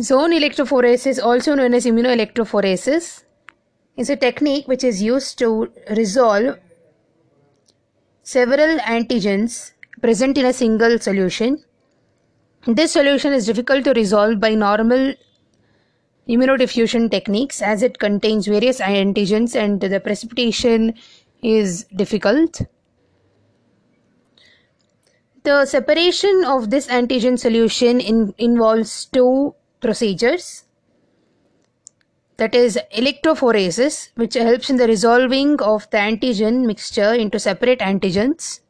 Zone electrophoresis, also known as immunoelectrophoresis, is a technique which is used to resolve several antigens present in a single solution. This solution is difficult to resolve by normal immunodiffusion techniques as it contains various antigens and the precipitation is difficult. The separation of this antigen solution in, involves two procedures that is electrophoresis which helps in the resolving of the antigen mixture into separate antigens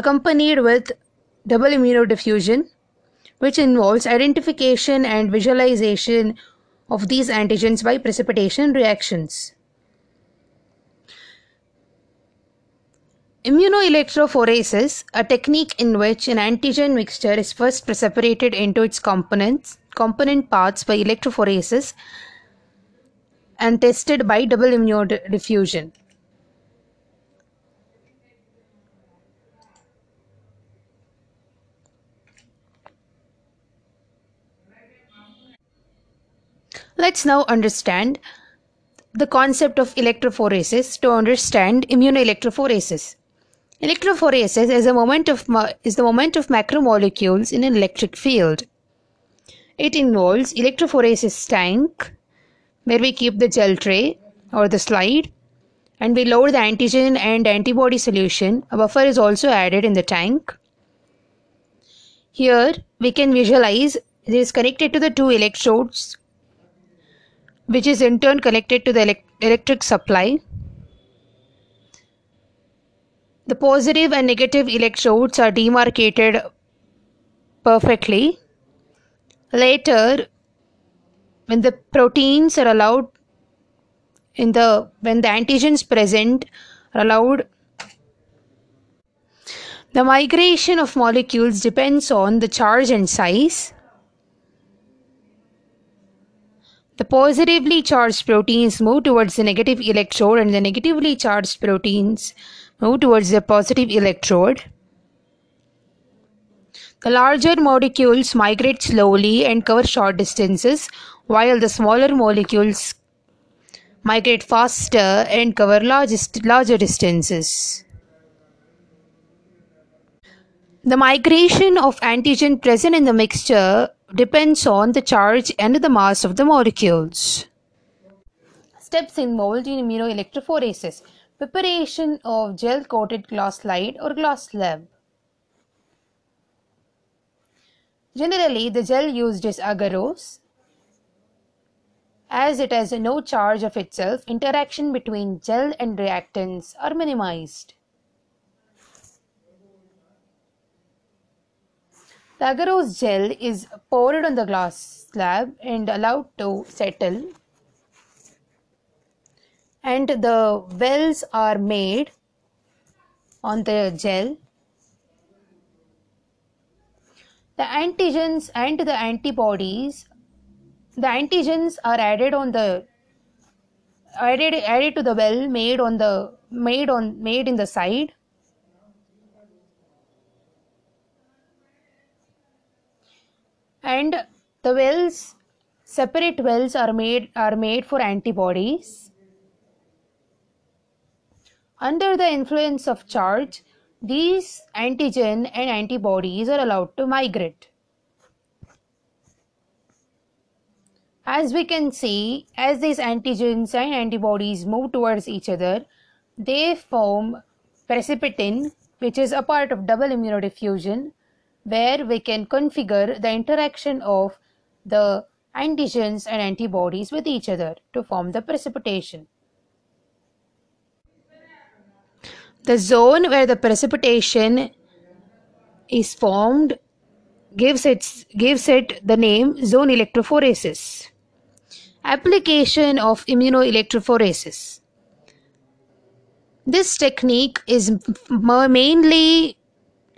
accompanied with double immunodiffusion which involves identification and visualization of these antigens by precipitation reactions. Immunoelectrophoresis, a technique in which an antigen mixture is first separated into its components, component parts by electrophoresis and tested by double immunodiffusion. Let's now understand the concept of electrophoresis to understand immunoelectrophoresis. Electrophoresis is, is the moment of macromolecules in an electric field. It involves electrophoresis tank where we keep the gel tray or the slide and we load the antigen and antibody solution. A buffer is also added in the tank. Here we can visualize it is connected to the two electrodes which is in turn connected to the elect electric supply. The positive and negative electrodes are demarcated perfectly. Later, when the proteins are allowed in the when the antigens present are allowed the migration of molecules depends on the charge and size The positively charged proteins move towards the negative electrode and the negatively charged proteins move towards the positive electrode. The larger molecules migrate slowly and cover short distances, while the smaller molecules migrate faster and cover larger distances. The migration of antigen present in the mixture depends on the charge and the mass of the molecules. Steps involved in immunoelectrophoresis preparation of gel coated glass slide or glass slab. Generally, the gel used is agarose. As it has no charge of itself, interaction between gel and reactants are minimized. The agarose gel is poured on the glass slab and allowed to settle and the wells are made on the gel. The antigens and the antibodies, the antigens are added on the added added to the well made on the made on made in the side and the wells separate wells are made are made for antibodies under the influence of charge these antigen and antibodies are allowed to migrate as we can see as these antigens and antibodies move towards each other they form precipitin which is a part of double immunodiffusion where we can configure the interaction of the antigens and antibodies with each other to form the precipitation. The zone where the precipitation is formed gives, its, gives it the name zone electrophoresis. Application of immunoelectrophoresis. This technique is mainly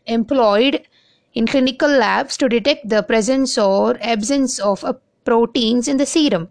employed in clinical labs to detect the presence or absence of proteins in the serum.